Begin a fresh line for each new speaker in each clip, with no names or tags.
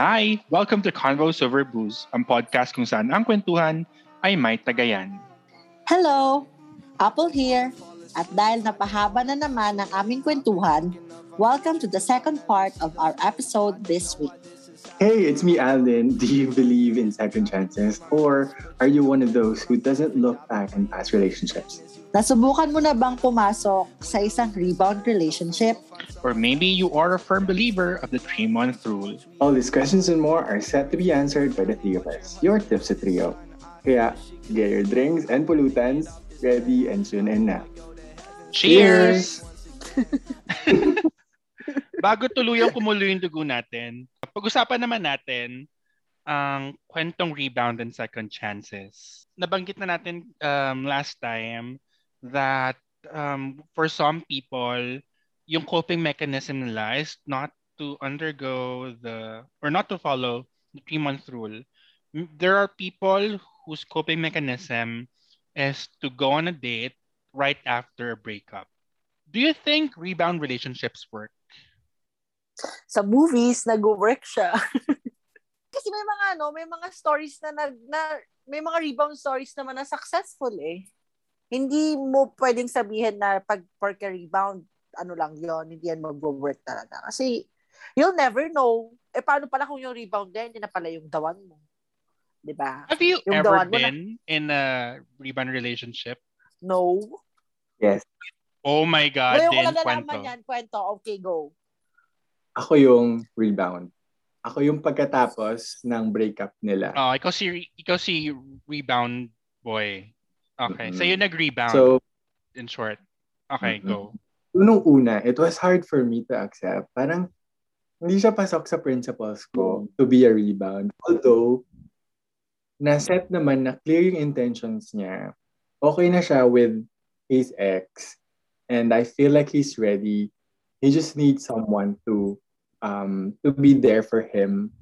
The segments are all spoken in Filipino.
Hi! Welcome to Convos Over Booze, ang podcast kung saan ang kwentuhan ay may tagayan.
Hello! Apple here. At dahil napahaba na naman ang aming kwentuhan, welcome to the second part of our episode this week.
Hey, it's me, Alan. Do you believe in second chances? Or are you one of those who doesn't look back in past relationships?
Nasubukan mo na bang pumasok sa isang rebound relationship?
Or maybe you are a firm believer of the three-month rule.
All these questions and more are set to be answered by the three of us, your Tipsy Trio. Kaya, get your drinks and pollutants ready and tune in na.
Cheers! Bago tuluyang kumulo yung dugo natin, pag-usapan naman natin ang kwentong rebound and second chances. Nabanggit na natin um, last time that um, for some people, yung coping mechanism nila is not to undergo the, or not to follow the three-month rule. There are people whose coping mechanism is to go on a date right after a breakup. Do you think rebound relationships work?
Sa movies, nag-work siya. Kasi may mga ano, may mga stories na, na, na may mga rebound stories naman na successful eh. Hindi mo pwedeng sabihin na pag porke rebound, ano lang yon hindi yan mag-work talaga. Kasi you'll never know. Eh paano pala kung yung rebound din, hindi na pala yung dawan mo. 'Di ba?
Have you
Yung
ever
dawan mo na-
been in a rebound relationship?
No.
Yes.
Oh my God,
Ngayon ko
din
lang nalaman
kwento.
yan, kwento. Okay, go.
Ako yung rebound. Ako yung pagkatapos ng breakup nila.
Oh, ikaw si ikaw si rebound boy. Okay,
Mhm.
so you nag-rebound
So,
in short. Okay,
Mhm.
go.
nung una, it was hard for me to accept. Parang, hindi siya pasok sa principles ko to be a rebound. Although, na-set naman na clear yung intentions niya. Okay na siya with his ex. And I feel like he's ready. He just needs someone to um to be there for him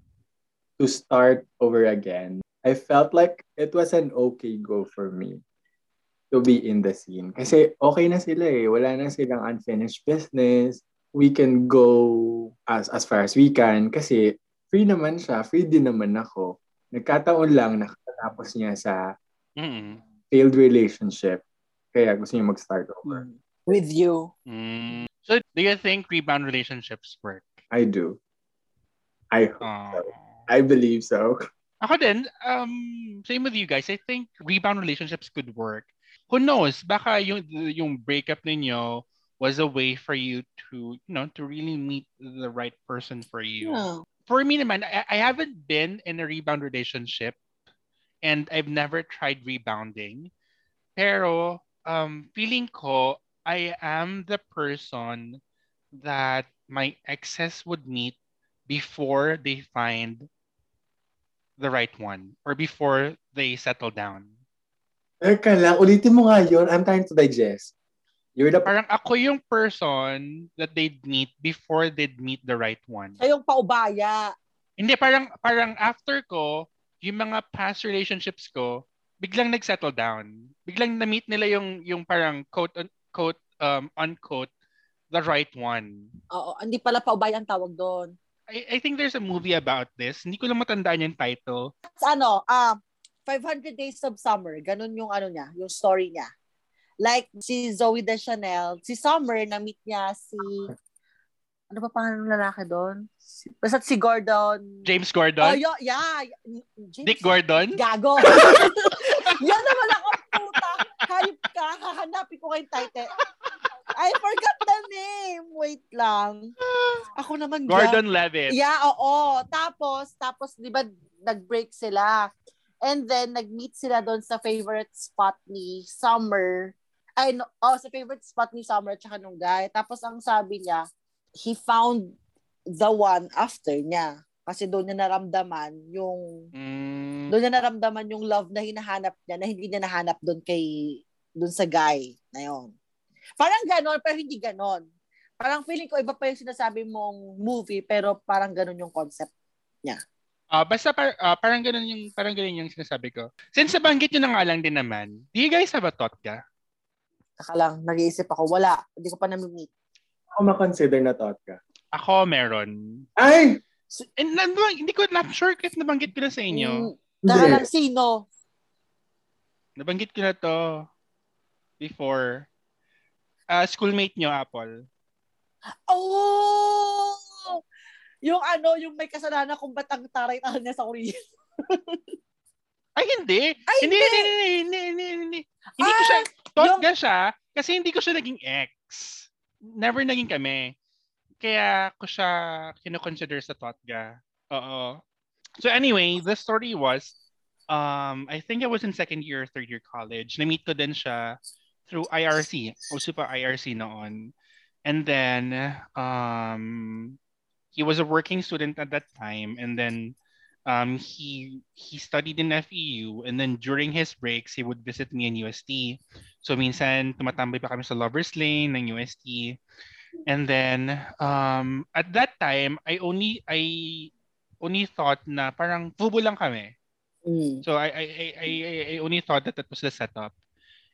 to start over again. I felt like it was an okay go for me to be in the scene. Kasi okay na sila eh. Wala na silang unfinished business. We can go as as far as we can kasi free naman siya. Free din naman ako. Nagkataon lang nakatapos niya sa
Mm.
failed relationship. Kaya gusto niya mag-start over.
With you.
Mm. So, do you think rebound relationships work?
I do. I
Oh.
I believe so.
Ako din, um, same with you guys. I think rebound relationships could work. Who knows? Baka yung yung breakup ninyo was a way for you to, you know, to really meet the right person for you.
Yeah.
For me naman, I, I haven't been in a rebound relationship and I've never tried rebounding. Pero um, feeling ko, I am the person that my exes would meet before they find the right one or before they settle down.
Teka lang, ulitin mo nga yun. I'm trying to digest. You're the
Parang ako yung person that they'd meet before they'd meet the right one.
Siya yung paubaya.
Hindi, parang, parang after ko, yung mga past relationships ko, biglang nag-settle down. Biglang na-meet nila yung, yung parang quote, quote, um, unquote, the right one.
Oo, hindi pala paubaya ang tawag doon.
I, I think there's a movie about this. Hindi ko lang matandaan yung title.
Sa ano, ah, 500 Days of Summer, ganun yung ano niya, yung story niya. Like si Zoe Deschanel, si Summer, na-meet niya si, ano pa pangalan ng lalaki doon? Basta si Gordon.
James
Oh,
Gordon?
yo, yeah. James,
Dick Gordon?
Gago. Yan naman. Hayop ka, hahanapin ko kayong title. I forgot the name. Wait lang. Ako naman,
Gordon Levitt.
Yeah, oo. Tapos, tapos, di ba, nag-break sila. And then, nag-meet sila doon sa favorite spot ni Summer. Ay, no, oh, sa favorite spot ni Summer at saka nung guy. Tapos, ang sabi niya, he found the one after niya. Kasi doon niya naramdaman yung,
Mm,
doon niya naramdaman yung love na hinahanap niya na hindi niya nahanap doon kay, doon sa guy na yon. Parang ganon, pero hindi ganon. Parang feeling ko iba pa yung sinasabi mong movie, pero parang ganon yung concept.
Ah, basta par, ah, parang ganun yung parang ganun yung sinasabi ko. Since nabanggit nyo na nga lang din naman, do you guys have a thought ka?
Taka lang, nag-iisip ako. Wala. Hindi ko pa na-meet.
Ako makonsider na thought ka.
Ako meron.
Ay!
And nandun, hindi ko not sure if nabanggit ko na sa inyo.
Mm, Taka
Hindi.
lang, sino?
Nabanggit ko na to before. Ah, schoolmate nyo, Apple.
Oh! Yung ano, yung may kasalanan kung ba't ang taray-taray niya sa Korea.
Ay, hindi.
Ay,
hindi,
hindi!
hindi, hindi, hindi, hindi, hindi. Hindi ko siya, thought
yung-
siya, kasi hindi ko siya naging ex. Never naging kami. Kaya ko siya kinoconsider sa Totga. Oo. So anyway, the story was, um, I think I was in second year, third year college. Na-meet ko din siya through IRC. Uso pa IRC noon. And then, um, he was a working student at that time. And then, um, he he studied in FEU. And then during his breaks, he would visit me in UST. So minsan, tumatambay pa kami sa Lover's Lane ng UST. And then, um, at that time, I only, I only thought na parang fubo lang kami.
Mm.
So I I I I, I only thought that that was the setup.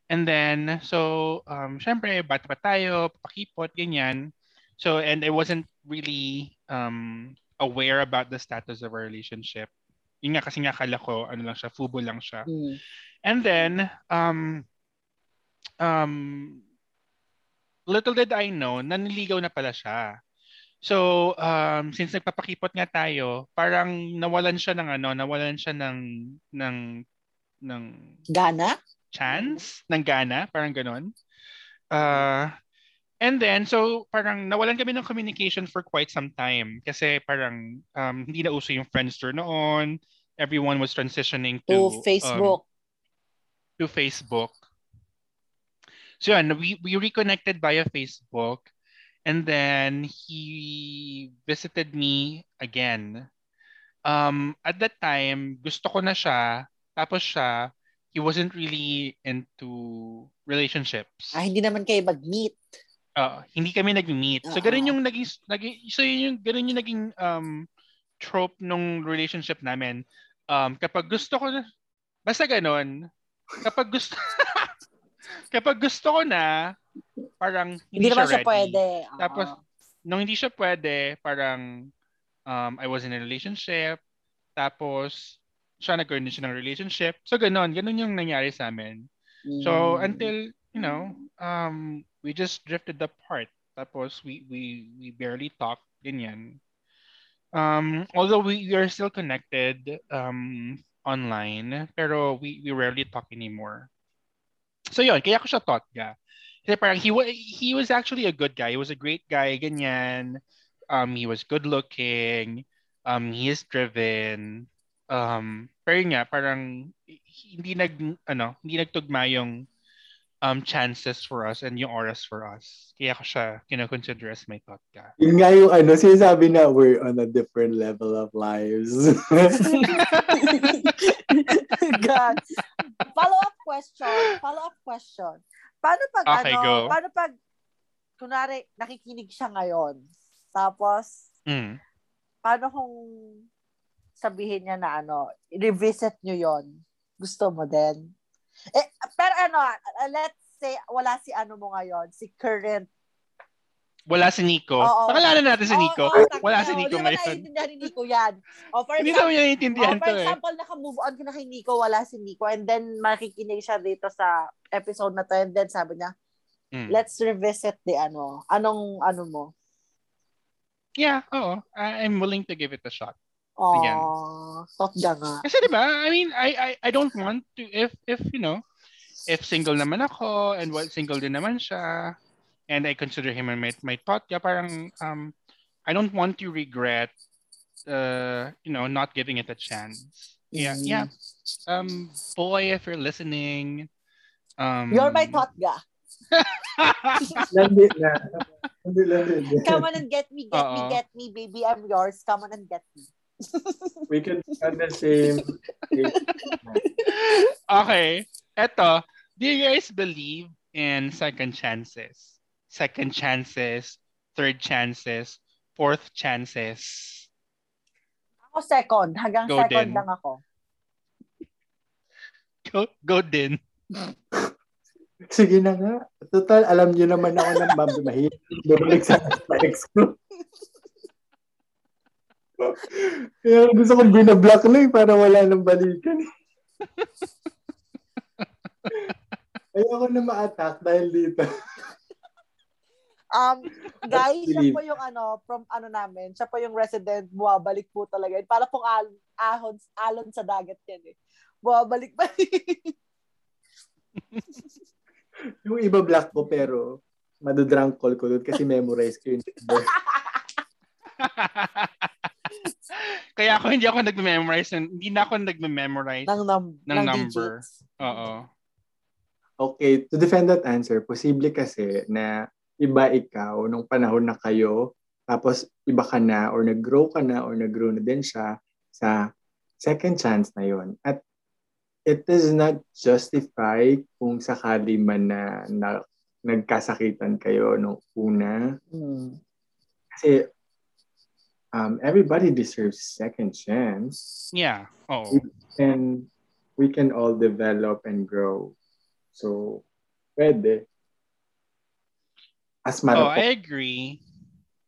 And then so um syempre bata pa tayo, pakipot ganyan. So and I wasn't really um aware about the status of our relationship. Yun nga kasi nga akala ko ano lang siya, fubo lang siya.
Mm.
And then um um little did I know, naniligaw na pala siya. So, um, since nagpapakipot nga tayo, parang nawalan siya ng ano, nawalan siya ng ng ng
Gana?
Chance, ng gana, parang ganun. Uh, and then, so parang nawalan kami ng communication for quite some time kasi parang um, hindi na uso yung Friendster noon. Everyone was transitioning to,
To
um,
Facebook.
to Facebook. So yun, we, we reconnected via Facebook and then he visited me again. Um, at that time, gusto ko na siya, tapos siya, he wasn't really into relationships.
Ah, hindi naman kayo mag-meet.
Uh, hindi kami nag-meet. So
Oo.
ganun yung naging, naging so yun yung ganun yung naging um trope nung relationship namin. Um kapag gusto ko na basta ganun, kapag gusto kapag gusto ko na parang hindi,
Hindi, naman
siya
siya
ready.
pwede. Oo.
Tapos nung hindi siya pwede, parang um I was in a relationship tapos siya nagkaroon din siya ng relationship. So ganun, ganun yung nangyari sa amin. So
Mm.
until you know, um, we just drifted apart. Tapos we we we barely talk, ganyan. Um, although we, we are still connected um online, pero we we rarely talk anymore. So yun, kaya ko siya thought ga. Kasi parang he was he was actually a good guy. He was a great guy, ganyan. Um, he was good looking. Um, he is driven. Um, pero yun nga, parang hindi nag ano, hindi nagtugma yung um chances for us and yung oras for us. Kaya ko siya kinoconsider as my thought ka.
Yun nga yung ano, sinasabi na we're on a different level of lives.
God. Follow-up question. Follow-up question. Paano pag
Okay,
ano,
go.
paano pag kunwari nakikinig siya ngayon. Tapos
Mm.
paano kung sabihin niya na ano, revisit niyo 'yon. Gusto mo din? Eh, pero ano, uh, let's say wala si ano mo ngayon, si current.
Wala si Nico.
Oo.
Pakilala natin si
Oo,
Nico.
oo, tak-
Wala si
oo,
Nico
Hindi naman
ngayon.
naiintindihan ni Nico yan. O, for
Hindi
example,
niya naiintindihan
Oh, for
to eh.
example, naka-move on ka na kay Nico, wala si Nico, and then makikinig siya dito sa episode na to, and then sabi niya,
Mm.
let's revisit the ano, anong ano mo.
Yeah, oo. I'm willing to give it a shot.
Oh,
Again.
thought ka nga.
Kasi 'di ba? I mean, I I I don't want to if if you know, if single naman ako and what single din naman siya and I consider him my my thought yeah, parang um I don't want to regret uh you know, not giving it a chance. Yeah,
Mm.
yeah. Um boy, if you're listening, um
You're my thought ga.
Na. Landi, landi.
Come on and get me, get me, get me, baby, I'm yours. Come on and get me.
We can on the same
okay. Eto, do you guys believe in second chances? Second chances, third chances, fourth chances.
Ako second, hanggang
Go
second
din.
lang ako.
Go, go din.
Sige na nga. Total, alam niyo naman ako na ma'am, mahilig bumalik sa ex ko. Kaya gusto kong binablock na eh, para wala nang balikan. Ayoko na ma-attack dahil dito.
Um, guys, siya po yung ano, from ano namin, siya po yung resident, buwabalik po talaga. Para pong al ahon, alon sa dagat yan eh. Buwabalik pa
Yung iba black ko pero madudrunk call ko doon kasi memorize ko yun.
Kaya ako hindi ako nagme-memorize. ng- Hindi na ako nagme-memorize.
ng, num-
Ng
ng
number. Oo.
Okay, to defend that answer, posible kasi na iba ikaw nung panahon na kayo, tapos iba ka na or nag-grow ka na or nag-grow na din siya sa second chance na yon. At it does not justify kung sakali man na, na nagkasakitan kayo nung una.
Hmm.
Kasi um, everybody deserves second chance.
Yeah. Oo.
And we can all develop and grow. So, pwede. As
Oh, I agree.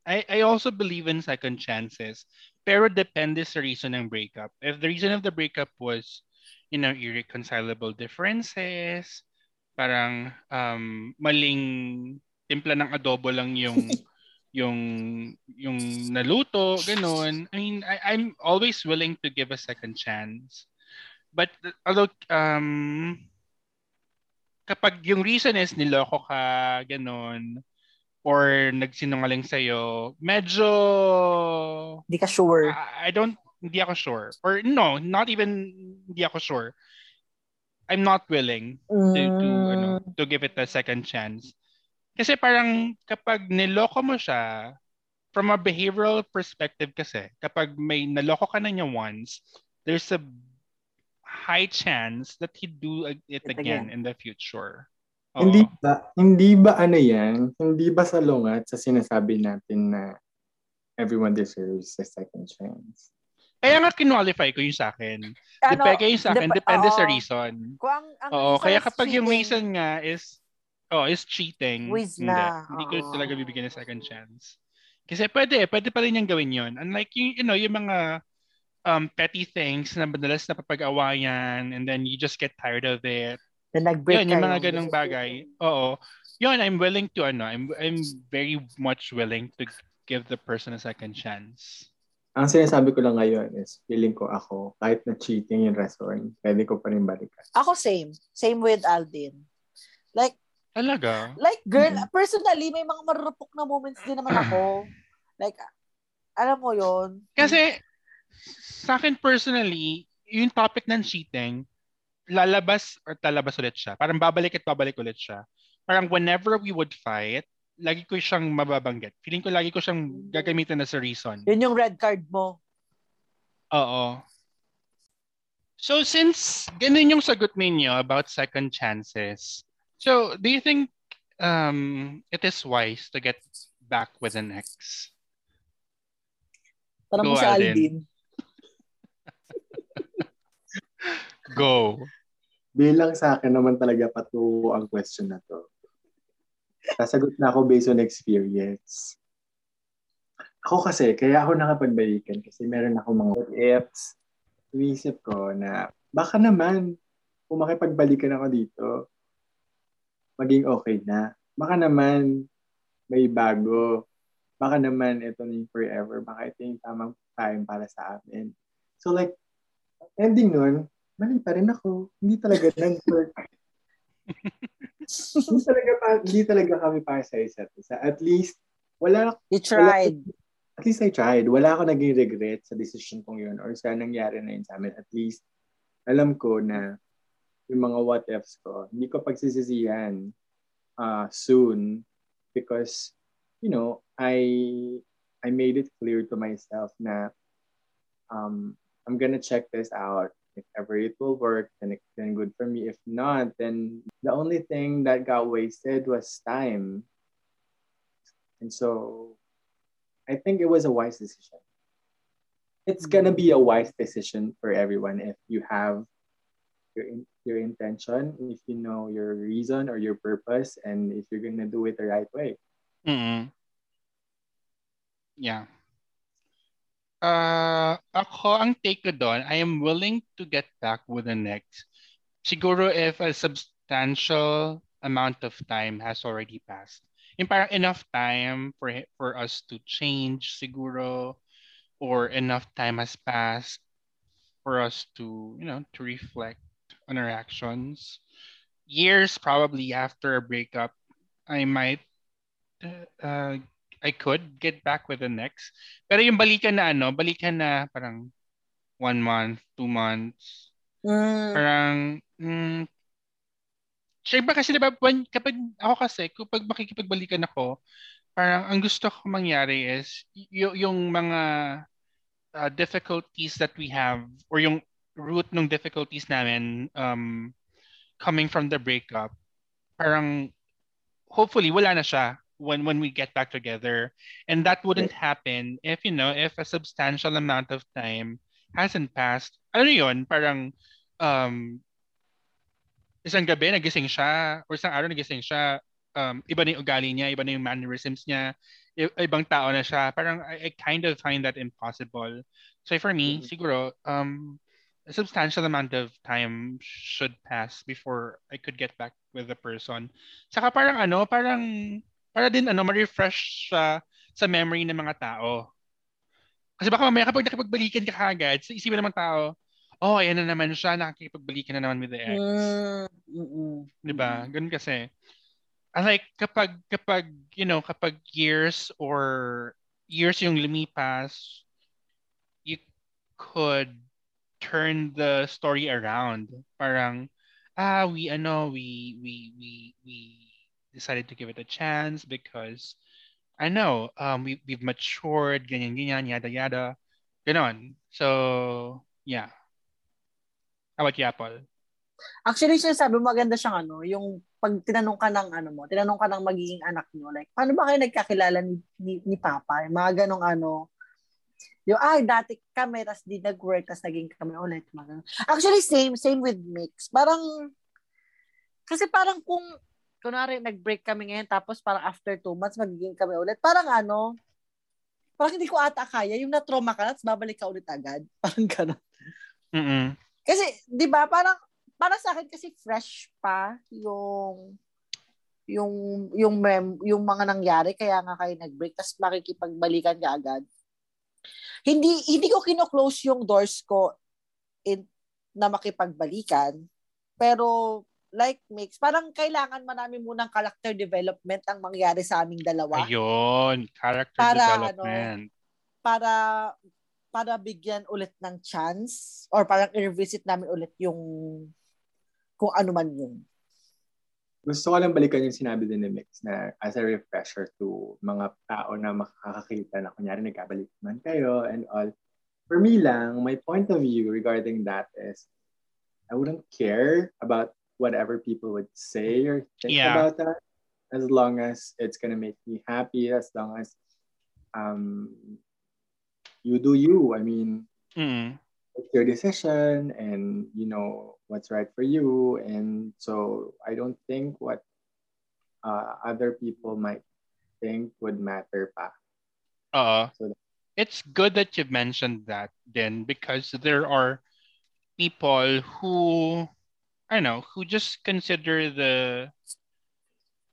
I, I also believe in second chances. Pero depende sa reason ng breakup. If the reason of the breakup was, you know, irreconcilable differences, parang um, maling timpla ng adobo lang yung yung yung naluto, ganun. I mean, I, I'm always willing to give a second chance. But although um kapag yung reason is niloko ka, ganun, or nagsinungaling sa'yo, medyo,
Hindi ka sure.
I, I don't, hindi ako sure. Or no, not even hindi ako sure. I'm not willing to, to, ano,
Mm.
to give it a second chance. Kasi parang kapag niloko mo siya, from a behavioral perspective kasi, kapag may naloko ka na niya once, there's a high chance that he'd do it,
It
again,
again.
in the future.
Hindi
Oo.
ba, hindi ba ano yan? Hindi ba salungat sa sinasabi natin na everyone deserves a second chance?
Kaya nga kinwalify ko yung sa akin.
Ano,
Depende yung sa akin,
dep-
depende sa
oo.
reason.
Kung ang, ang
Oo,
reason
kaya kapag yung reason nga is oh, is cheating, hindi.
na,
Hindi ko
oo.
talaga bibigyan ng second chance. Kasi pwede, pwede pa rin niyang gawin yun. Unlike yung, you know, yung mga um, petty things na madalas na papag-awayan and then you just get tired of it.
na nag-break
Yun, yung mga ganong bagay. Oo. Yun, I'm willing to, ano, I'm, I'm very much willing to give the person a second chance.
Ang sinasabi ko lang ngayon is feeling ko ako, kahit na cheating yung reason, pwede ko pa rin balikan.
Ako same. Same with Aldin. Like,
Talaga?
like girl,
Mhm.
personally, may mga marupok na moments din naman ako. Like, alam mo yon
Kasi sa akin personally, yung topic ng cheating, lalabas or talabas ulit siya. Parang babalik at babalik ulit siya. Parang whenever we would fight, lagi ko siyang mababanggit. Feeling ko lagi ko siyang gagamitin as a reason.
Yun yung red card mo.
Oo. So since ganun yung sagot ninyo about second chances, so do you think um, it is wise to get back with an ex?
Tanong mo
Alden.
Aldin.
Go.
Bilang sa akin naman talaga patuwo ang question na to. Sasagot na ako based on experience. Ako kasi, kaya ako nakapagbalikan kasi meron ako mga what ifs. Inisip ko na baka naman kung makipagbalikan ako dito, maging okay na. Baka naman may bago. Baka naman ito na yung forever. Baka ito yung tamang time para sa amin. So like, ending nun, mali pa rin ako. Hindi talaga nag-work. hindi talaga pa, hindi talaga kami para sa isa't isa. At least, wala,
You tried.
at least I tried. Wala ako naging regret sa decision kong yun or sa nangyari na yun sa amin. At least, alam ko na yung mga what ifs ko, hindi ko pagsisisihan uh, soon because, you know, I I made it clear to myself na um, I'm gonna check this out. If ever it will work, then it's then good for me. If not, then the only thing that got wasted was time. And so I think it was a wise decision. It's gonna be a wise decision for everyone if you have your your intention, if you know your reason or your purpose, and if you're gonna do it the right way.
mm Yeah. Uh, ako, ang take ko doon, I am willing to get back with the next. Siguro if a substantial amount of time has already passed. Enough time for for us to change siguro or enough time has passed for us to, you know, to reflect on our actions. Years probably after a breakup, I might uh, I could get back with the next. Pero yung balikan na ano, balikan na parang one month, two months,
Mm.
parang mm, Siyempre kasi diba, when, kapag ako kasi, kapag makikipagbalikan ako, parang ang gusto ko mangyari is y- yung mga uh, difficulties that we have or yung root ng difficulties namin um, coming from the breakup, parang hopefully wala na siya when when we get back together. And that wouldn't happen if you know if a substantial amount of time hasn't passed. Ano yun? Parang um isang gabi nagising siya or isang araw nagising siya um iba na yung ugali niya iba na yung mannerisms niya ibang tao na siya. Parang I, I kind of find that impossible. So for me
Mhm.
siguro um a substantial amount of time should pass before I could get back with the person saka parang ano parang para din ano ma-refresh siya sa memory ng mga tao kasi baka mamaya kapag nakipagbalikan ka kagad sa isipin ng mga tao oh ayan na naman siya nakikipagbalikan na naman with the ex
Mm. Mm-mm.
'di ba? Ganun kasi. And like kapag kapag you know, kapag years or years yung lumipas, you could turn the story around. Parang ah, we ano, we we we we decided to give it a chance because I know um we we've matured, ganyan ganyan, yada yada. Ganon. So, yeah. How about you, Apple?
Actually, sinasabi mo, maganda siyang ano, yung pag tinanong ka ng ano mo, tinanong ka ng magiging anak nyo, like, paano ba kayo nagkakilala ni, ni, ni Papa? Yung mga ganong ano, yung, ay, dati kami, tas di nag-work, tas naging kami ulit. Actually, same, same with Mix. Parang, kasi parang kung, kunwari, nag-break kami ngayon, tapos parang after two months, magiging kami ulit. Parang ano, parang hindi ko ata kaya, yung na-trauma ka, tapos babalik ka ulit agad. Parang ganon.
Mm-mm.
Kasi, di ba, parang, para sa akin kasi fresh pa yung yung yung mem, yung mga nangyari kaya nga kayo nag-break tapos makikipagbalikan ka agad. Hindi hindi ko kino-close yung doors ko in, na makipagbalikan. Pero like mix, parang kailangan man namin munang character development ang mangyari sa aming dalawa
Ayun, character
Para,
development.
para para bigyan ulit ng chance or parang i-revisit namin ulit yung kung ano man yun.
Gusto ko lang balikan yung sinabi din ni Mix na as a refresher to mga tao na makakakita na kunyari nagkabalik man kayo and all. For me lang, my point of view regarding that is I wouldn't care about whatever people would say or think
Yeah.
about that as long as it's gonna make me happy, as long as um, you do you. I mean,
Mm.
Your decision and you know what's right for you. And so i don't think what uh, other people might think would matter pa.
Uh,
So-
it's good that you mentioned that then because there are people who I don't know who just consider the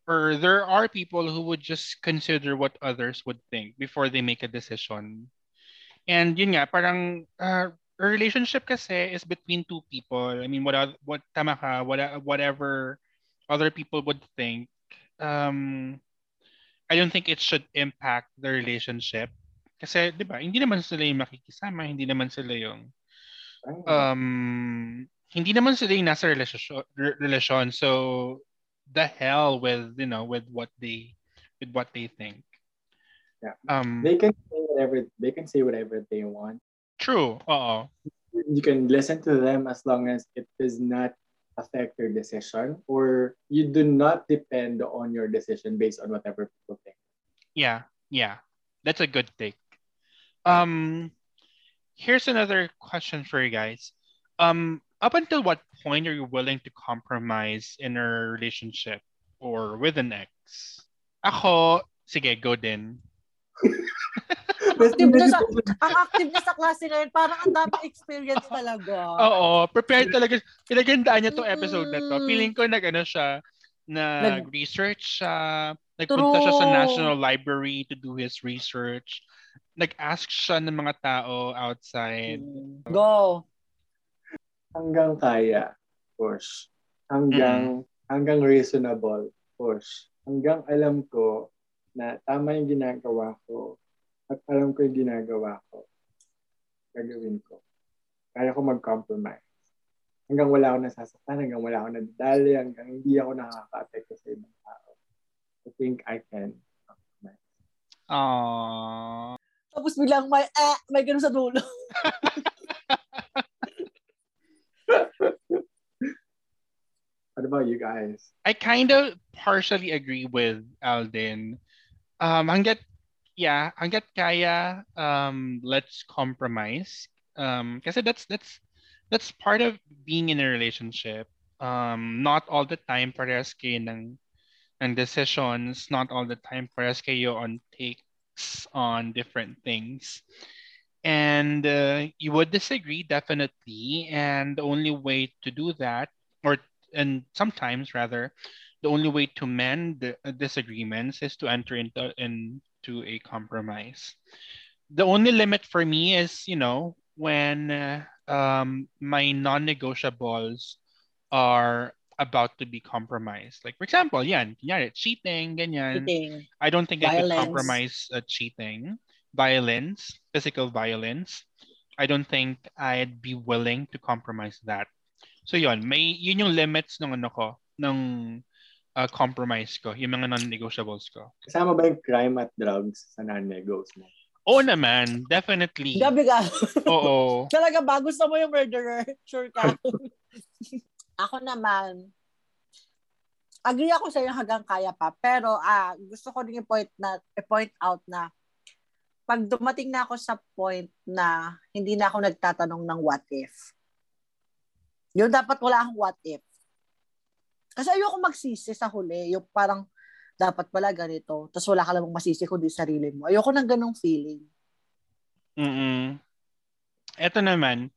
or there are people who would just consider what others would think before they make a decision. And yun nga, parang uh, a relationship kasi is between two people. I mean, what what tama ka, what, whatever other people would think, um, I don't think it should impact the relationship. Kasi, di ba, hindi naman sila yung makikisama, hindi naman sila yung, um, hindi naman sila yung nasa relasyon, re- relasyon. So, the hell with, you know, with what they, with what they think.
Yeah.
Um,
they can say whatever they can say whatever they want
true. Oo.
you can listen to them as long as it does not affect your decision or you do not depend on your decision based on whatever people think
Yeah, yeah. That's a good take. Um here's another question for you guys. Um up until what point are you willing to compromise in a relationship or with an ex? Ako, sige, go din.
Active na sa, ang active na sa klase ngayon, parang ang dami experience talaga.
Oo, prepared talaga. Pinagandaan niya tong episode na to.
Mm.
Feeling ko nag ano siya,
Nag-
nag-research siya, nagpunta siya sa
True.
National Library to do his research. Nag-ask siya ng mga tao outside.
Go.
Hanggang kaya, push. Hanggang, hanggang reasonable, push. Hanggang alam ko na tama yung ginagawa ko at alam ko yung ginagawa ko, gagawin ko. Kaya ko mag-compromise. Hanggang wala ako nasasaktan, hanggang wala ako nadadali, hanggang hindi ako nakaka-apekto sa ibang tao. I think I can compromise.
Aww.
Tapos bilang may, eh, may ganun sa dulo.
What about you guys?
I kind of partially agree with Alden. Um, hanggat, yeah, hanggat kaya, um, let's compromise. Um, kasi that's that's that's part of being in a relationship. Um, not all the time parehas kayo ng, ng decisions. Not all the time parehas kayo on takes on different things. And uh, you would disagree definitely. And the only way to do that, or and sometimes rather, the only way to mend the uh, disagreements is to enter into into a compromise. The only limit for me is, you know, when uh, um, my non-negotiables are about to be compromised. Like for example, yan, kunyari, cheating, ganyan.
Cheating.
I don't think I could compromise uh, cheating, violence, physical violence. I don't think I'd be willing to compromise that. So yon, may yun yung limits ng ano ko, ng uh, compromise ko, yung mga non-negotiables ko.
Kasama ba yung crime at drugs sa non-negos mo?
Oo naman, definitely.
Gabi ka.
Oo.
Talaga ba? Gusto mo yung murderer? Sure ka? ako naman, agree ako sa iyo hanggang kaya pa. Pero ah gusto ko rin i-point, na, i-point out na pag dumating na ako sa point na hindi na ako nagtatanong ng what if. Yung dapat wala akong what if. Kasi ayoko magsisi sa huli. Yung parang dapat pala ganito. Tapos wala ka namang masisi kundi sarili mo. Ayoko ng ganong feeling.
Mm-mm. Ito naman.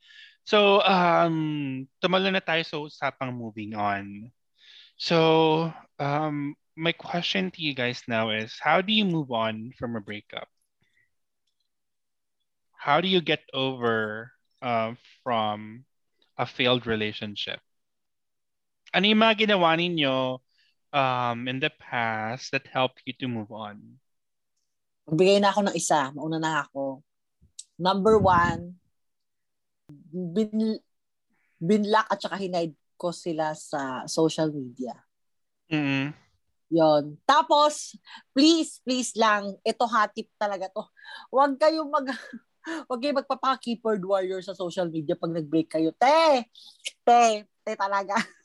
So, um, tumalo na tayo sa usapang moving on. So, um, my question to you guys now is, how do you move on from a breakup? How do you get over uh, from a failed relationship? Ano yung mga ginawa ninyo um, in the past that helped you to move on?
Magbigay na ako ng isa. Mauna na ako. Number one, bin, binlock at saka hinide ko sila sa social media.
Mm-mm.
Yon. Tapos, please, please lang, ito ha, tip talaga to. Huwag kayong mag, huwag kayong magpapaka-keyboard warrior sa social media pag nag-break kayo. Te! Te! Te talaga.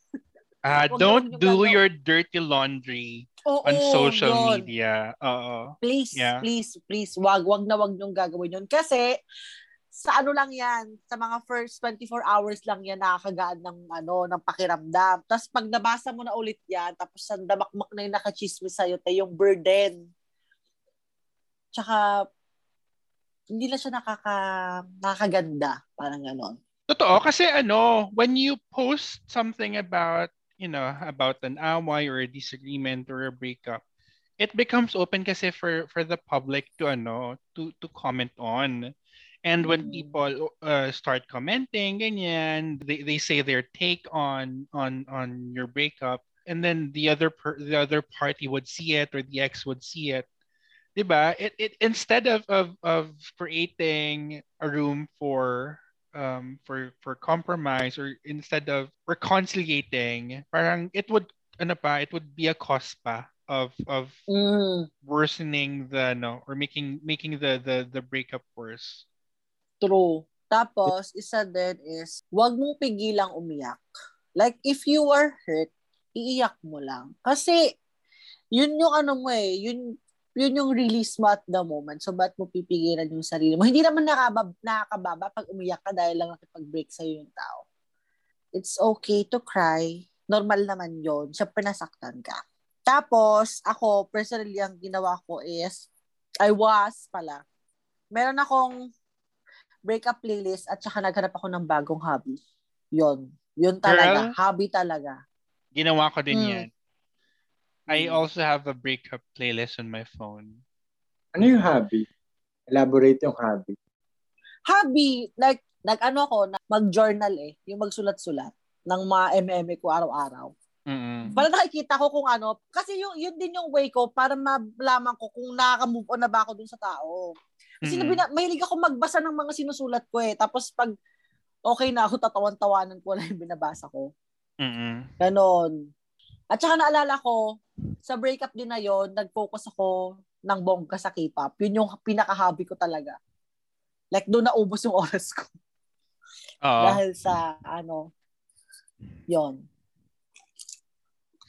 Ah,
Huwag
don't do your dirty laundry
Oo,
on social
yun.
media. Oo.
Please,
Yeah.
please, please, wag, wag na wag niyong gagawin yun. Kasi, sa ano lang yan, sa mga first 24 hours lang yan nakakagaan ng, ano, ng pakiramdam. Tapos pag nabasa mo na ulit yan, tapos ang damakmak na yung nakachismis sa'yo, te, yung burden. Tsaka, hindi na siya nakaka, nakakaganda. Parang ganon.
Totoo kasi ano, when you post something about, you know, about an away or a disagreement or a breakup, it becomes open kasi for for the public to ano, to to comment on. And when
Mm.
people uh, start commenting ganyan, they, they say their take on on on your breakup and then the other per, the other party would see it or the ex would see it. 'Di ba? It it instead of of of creating a room for um for for compromise or instead of reconciliating, parang it would ano pa, it would be a cause pa of of
Mm,
worsening the no or making making the the the breakup worse.
true. Tapos, isa din is, wag mong pigilang umiyak. Like, if you are hurt, iiyak mo lang. Kasi, yun yung ano mo eh, yun, yun yung release mo at the moment. So, ba't mo pipigilan yung sarili mo? Hindi naman nakabab, nakakababa pag umiyak ka dahil lang nakipag-break sa'yo yung tao. it's okay to cry. Normal naman yon Siyempre, nasaktan ka. Tapos, ako, personally, ang ginawa ko is, I was pala, meron akong breakup playlist at saka naghanap ako ng bagong hobby. Yon. Yun talaga.
Girl?
Hobby talaga.
Ginawa ko din
Mm.
yan. I
Mm.
also have a breakup playlist on my phone.
Ano yung hobby? Elaborate yung hobby.
Hobby, like, nag-ano ako, na- mag-journal eh. Yung magsulat-sulat ng mga MM ko araw-araw.
Mm-mm.
Para nakikita ko kung ano, kasi yung, yun din yung way ko para malaman ko kung nakaka-move on na ba ako dun sa tao. Kasi
Mm-mm.
mm mahilig ako magbasa ng mga sinusulat ko eh. Tapos pag okay na ako, tatawan-tawanan ko na yung binabasa ko.
Mm-mm.
Ganon. At saka naalala ko, sa breakup din na yon nag-focus ako ng bongga sa K-pop. Yun yung pinaka-hobby ko talaga. Like, doon naubos yung oras ko.
Oo.
Dahil sa, ano, yon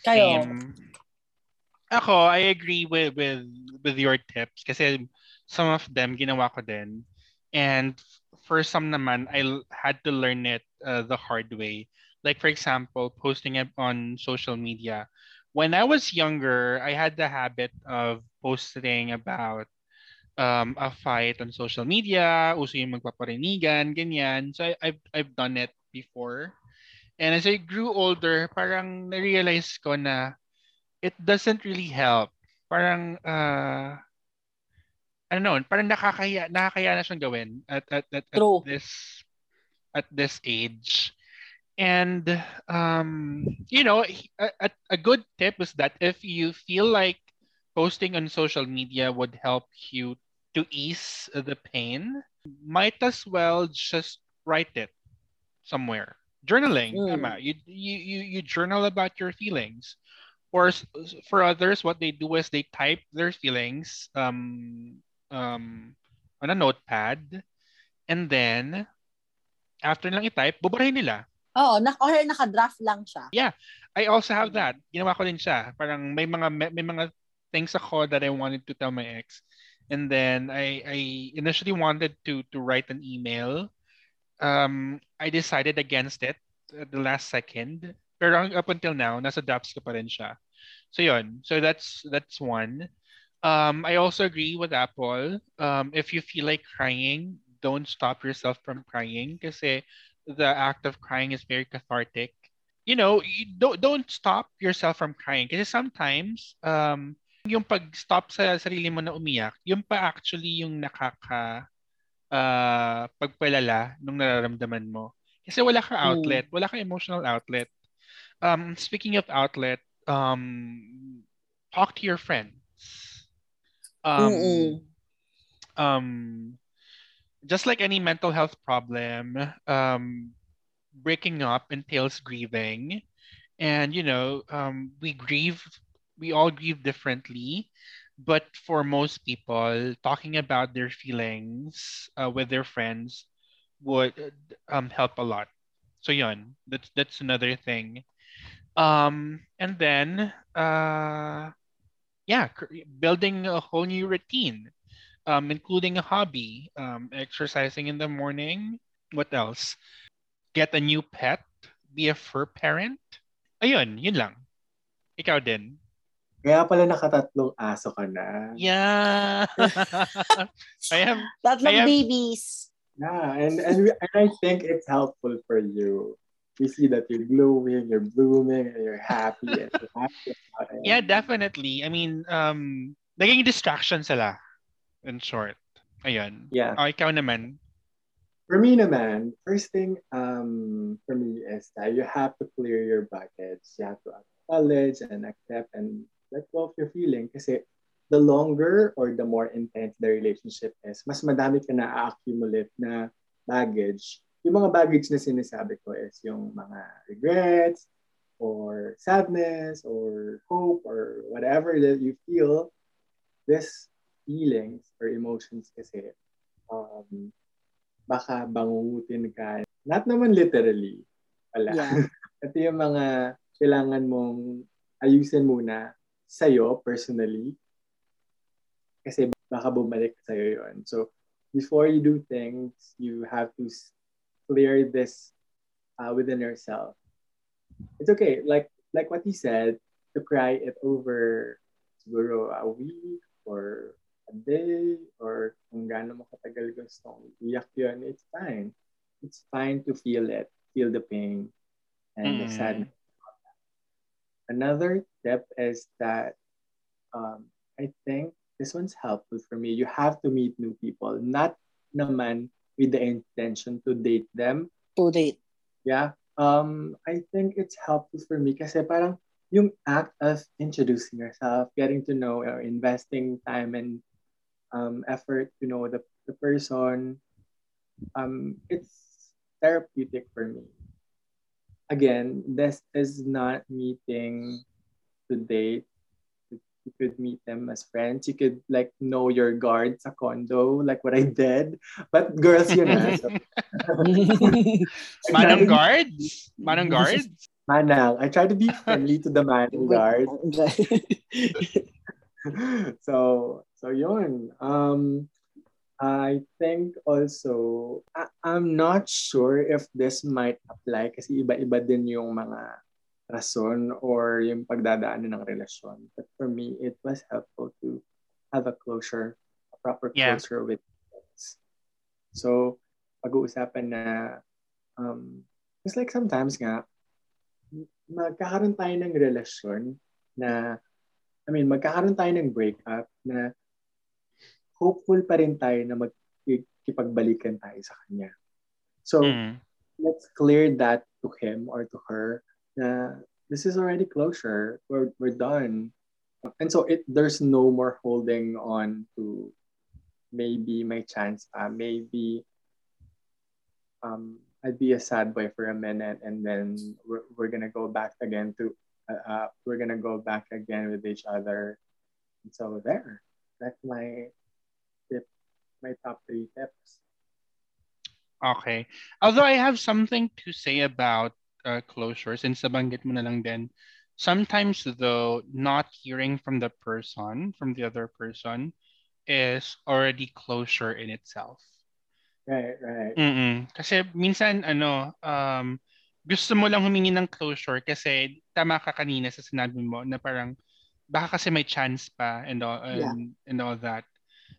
Kayo.
Same. Ako, I agree with with with your tips kasi some of them ginawa ko din. And for some naman, I had to learn it uh, the hard way. Like for example, posting it on social media. When I was younger, I had the habit of posting about um, a fight on social media, uso yung magpaparinigan, ganyan. So I, I've, I've done it before. And as I grew older, parang na-realize ko na it doesn't really help. Parang, uh, ano nun, parang nakakaya, nakakaya na siyang gawin at, at, at, at
True.
this at this age. And um, you know, a, a, good tip is that if you feel like posting on social media would help you to ease the pain, might as well just write it somewhere. Journaling,
Mm.
tama. You, you you you journal about your feelings. Or for others, what they do is they type their feelings um um on a notepad, and then after lang i-type, buburahin nila.
Oo, na, or naka-draft lang siya.
I also have that. Ginawa ko din siya. Parang may mga may mga things ako that I wanted to tell my ex. And then I I initially wanted to to write an email. Um I decided against it at the last second. Pero up until now, nasa drafts ko pa rin siya. So yun. So that's that's one. Um I also agree with Apple. Um if you feel like crying, don't stop yourself from crying kasi the act of crying is very cathartic you know, you don't don't stop yourself from crying kasi sometimes um yung pag-stop sa sarili mo na umiyak, yung pa actually yung nakaka uh, pagpalala nung nararamdaman mo. Kasi wala kang outlet, wala kang emotional outlet. Um speaking of outlet, um talk to your friends. Um
Mm-mm.
um just like any mental health problem, um, breaking up entails grieving. And, you know, um, we grieve, we all grieve differently. But for most people, talking about their feelings uh, with their friends would um, help a lot. So, yun, that's, that's another thing. Um, and then, uh, yeah, building a whole new routine um, including a hobby, um, exercising in the morning. What else? Get a new pet, be a fur parent. Ayun, yun lang. Ikaw din.
Kaya pala nakatatlong aso ka na.
Yeah. I am
Tatlong
I am-
babies.
Yeah, and and, we, and I think it's helpful for you. We see that you're glowing, you're blooming, and you're happy and you're happy about it.
Yeah, definitely. I mean, um naging distraction sila in short. Ayun.
Yeah.
Oh, ikaw naman.
For me naman, first thing um for me is that you have to clear your buckets. You have to acknowledge and accept and let go of your feeling kasi the longer or the more intense the relationship is, mas madami ka na accumulate na baggage. Yung mga baggage na sinasabi ko is yung mga regrets or sadness or hope or whatever that you feel. This feelings or emotions kasi um, baka bangungutin ka. Not naman literally. Wala.
Yeah.
Ito yung mga kailangan mong ayusin muna sa'yo personally. Kasi baka bumalik sa'yo yon So, before you do things, you have to clear this uh, within yourself. It's okay. Like like what he said, to cry it over siguro a week or a day or kung gaano mo katagal gustong iyak yun, it's fine. It's fine to feel it, feel the pain and the
Mm.
sadness. Another tip is that um, I think this one's helpful for me. You have to meet new people, not naman with the intention to date them.
To date.
Yeah. Um, I think it's helpful for me kasi parang yung act of introducing yourself, getting to know or investing time and um, effort to know the, the person, um, it's therapeutic for me. Again, this is not meeting to date. You could meet them as friends. You could like know your guards sa condo, like what I did. But girls, yun na. So,
Manang guards? Manang guards?
Manang. I try to be friendly to the manang guard. so so yun. Um I think also I, I'm not sure if this might apply kasi iba-iba din yung mga rason or yung pagdadaanan ng relasyon. But for me, it was helpful to have a closure, a proper
Yeah.
closure with friends. So, pag-uusapan na um, just like sometimes nga, magkakaroon tayo ng relasyon na, I mean, magkakaroon tayo ng breakup na hopeful pa rin tayo na magkipagbalikan tayo sa kanya. So,
Mm.
let's clear that to him or to her na this is already closure. We're, we're done. And so it there's no more holding on to maybe my chance pa, maybe um I'd be a sad boy for a minute and then we're, we're gonna go back again to uh, we're gonna go back again with each other. And so there. That's my tip, my top three tips.
Okay. Although I have something to say about uh, closure, since nabanggit mo na lang din, sometimes though, not hearing from the person, from the other person, is already closure in itself.
Right, right.
Mm-mm. Kasi minsan, ano, um, gusto mo lang humingi ng closure kasi tama ka kanina sa sinabi mo na parang baka kasi may chance pa and all, and, and all that.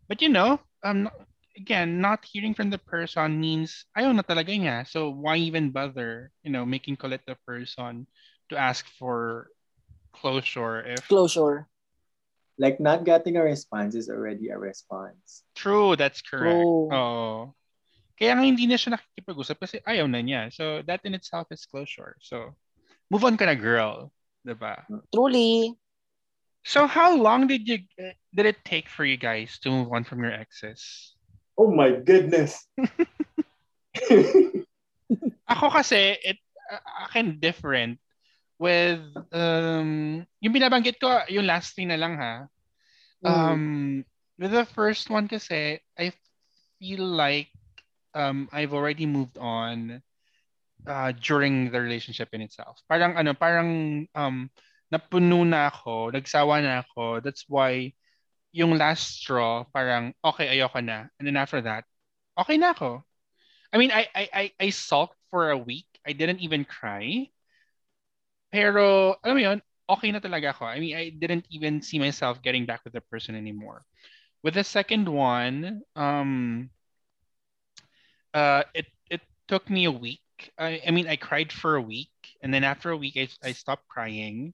But you know, um, again, not hearing from the person means ayaw na talaga niya. So why even bother, you know, making kulit the person to ask for closure if
Closure.
Like not getting a response is already a response.
true, that's correct.
True.
Oo. Kaya nga hindi na siya nakikipag-usap kasi ayaw na niya. So that in itself is closure. So move on ka na girl. Diba?
Truly.
So how long did you did it take for you guys to move on from your exes?
Oh my goodness.
Ako kasi it akin different with um yung binabanggit ko yung last thing na lang ha. Um with the first one kasi I feel like um I've already moved on uh during the relationship in itself. Parang ano, parang um napuno na ako, nagsawa na ako. That's why yung last straw parang okay ayoko na. And then after that, okay na ako. I mean, I I I, I sulked for a week. I didn't even cry. Pero alam mo yun, okay na talaga ako. I mean, I didn't even see myself getting back with the person anymore. With the second one, um, uh, it it took me a week. I, I mean, I cried for a week, and then after a week, I, I stopped crying.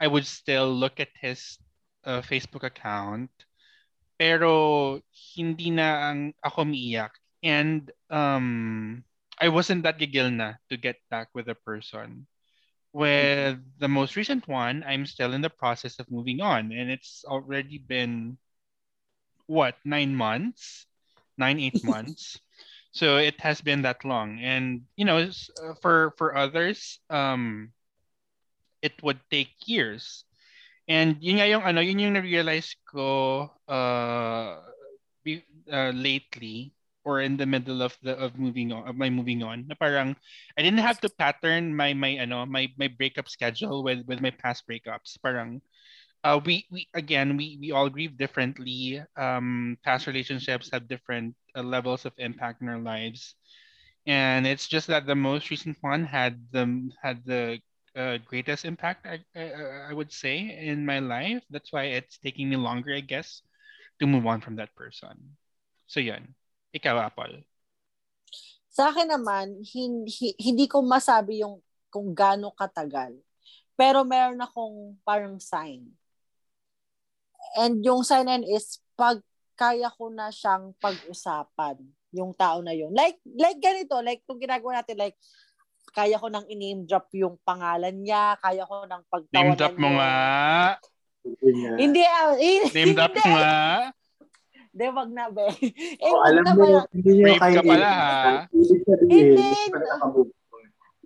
I would still look at his uh, Facebook account, pero hindi na ang ako umiiyak. And um, I wasn't that gigil na to get back with a person. With the most recent one, I'm still in the process of moving on, and it's already been what nine months, nine eight months. So it has been that long, and you know, uh, for for others, um, it would take years. And yun nga yung ano, yun yung na-realize ko uh, be, uh, lately or in the middle of the of moving on of my moving on na parang I didn't have to pattern my my ano my my breakup schedule with with my past breakups parang uh, we we again we we all grieve differently um past relationships have different uh, levels of impact in our lives and it's just that the most recent one had the had the uh, greatest impact I, I I would say in my life. That's why it's taking me longer, I guess, to move on from that person. So yun. Ikaw, Apple.
Sa akin naman, hindi, hindi ko masabi yung kung gaano katagal. Pero meron akong parang sign. And yung sign yun is pag kaya ko na siyang pag-usapan yung tao na yun. Like, like ganito, like kung ginagawa natin, like, kaya ko nang i-name drop yung pangalan niya, kaya ko nang pagtawanan
Name drop mo nga.
Hindi nga.
Hindi,
Name drop mo nga.
Hindi, wag na, be. Eh,
Oh, alam mo,
ba?
hindi nyo
Rape
kaya
ka pala, ha?
Hindi.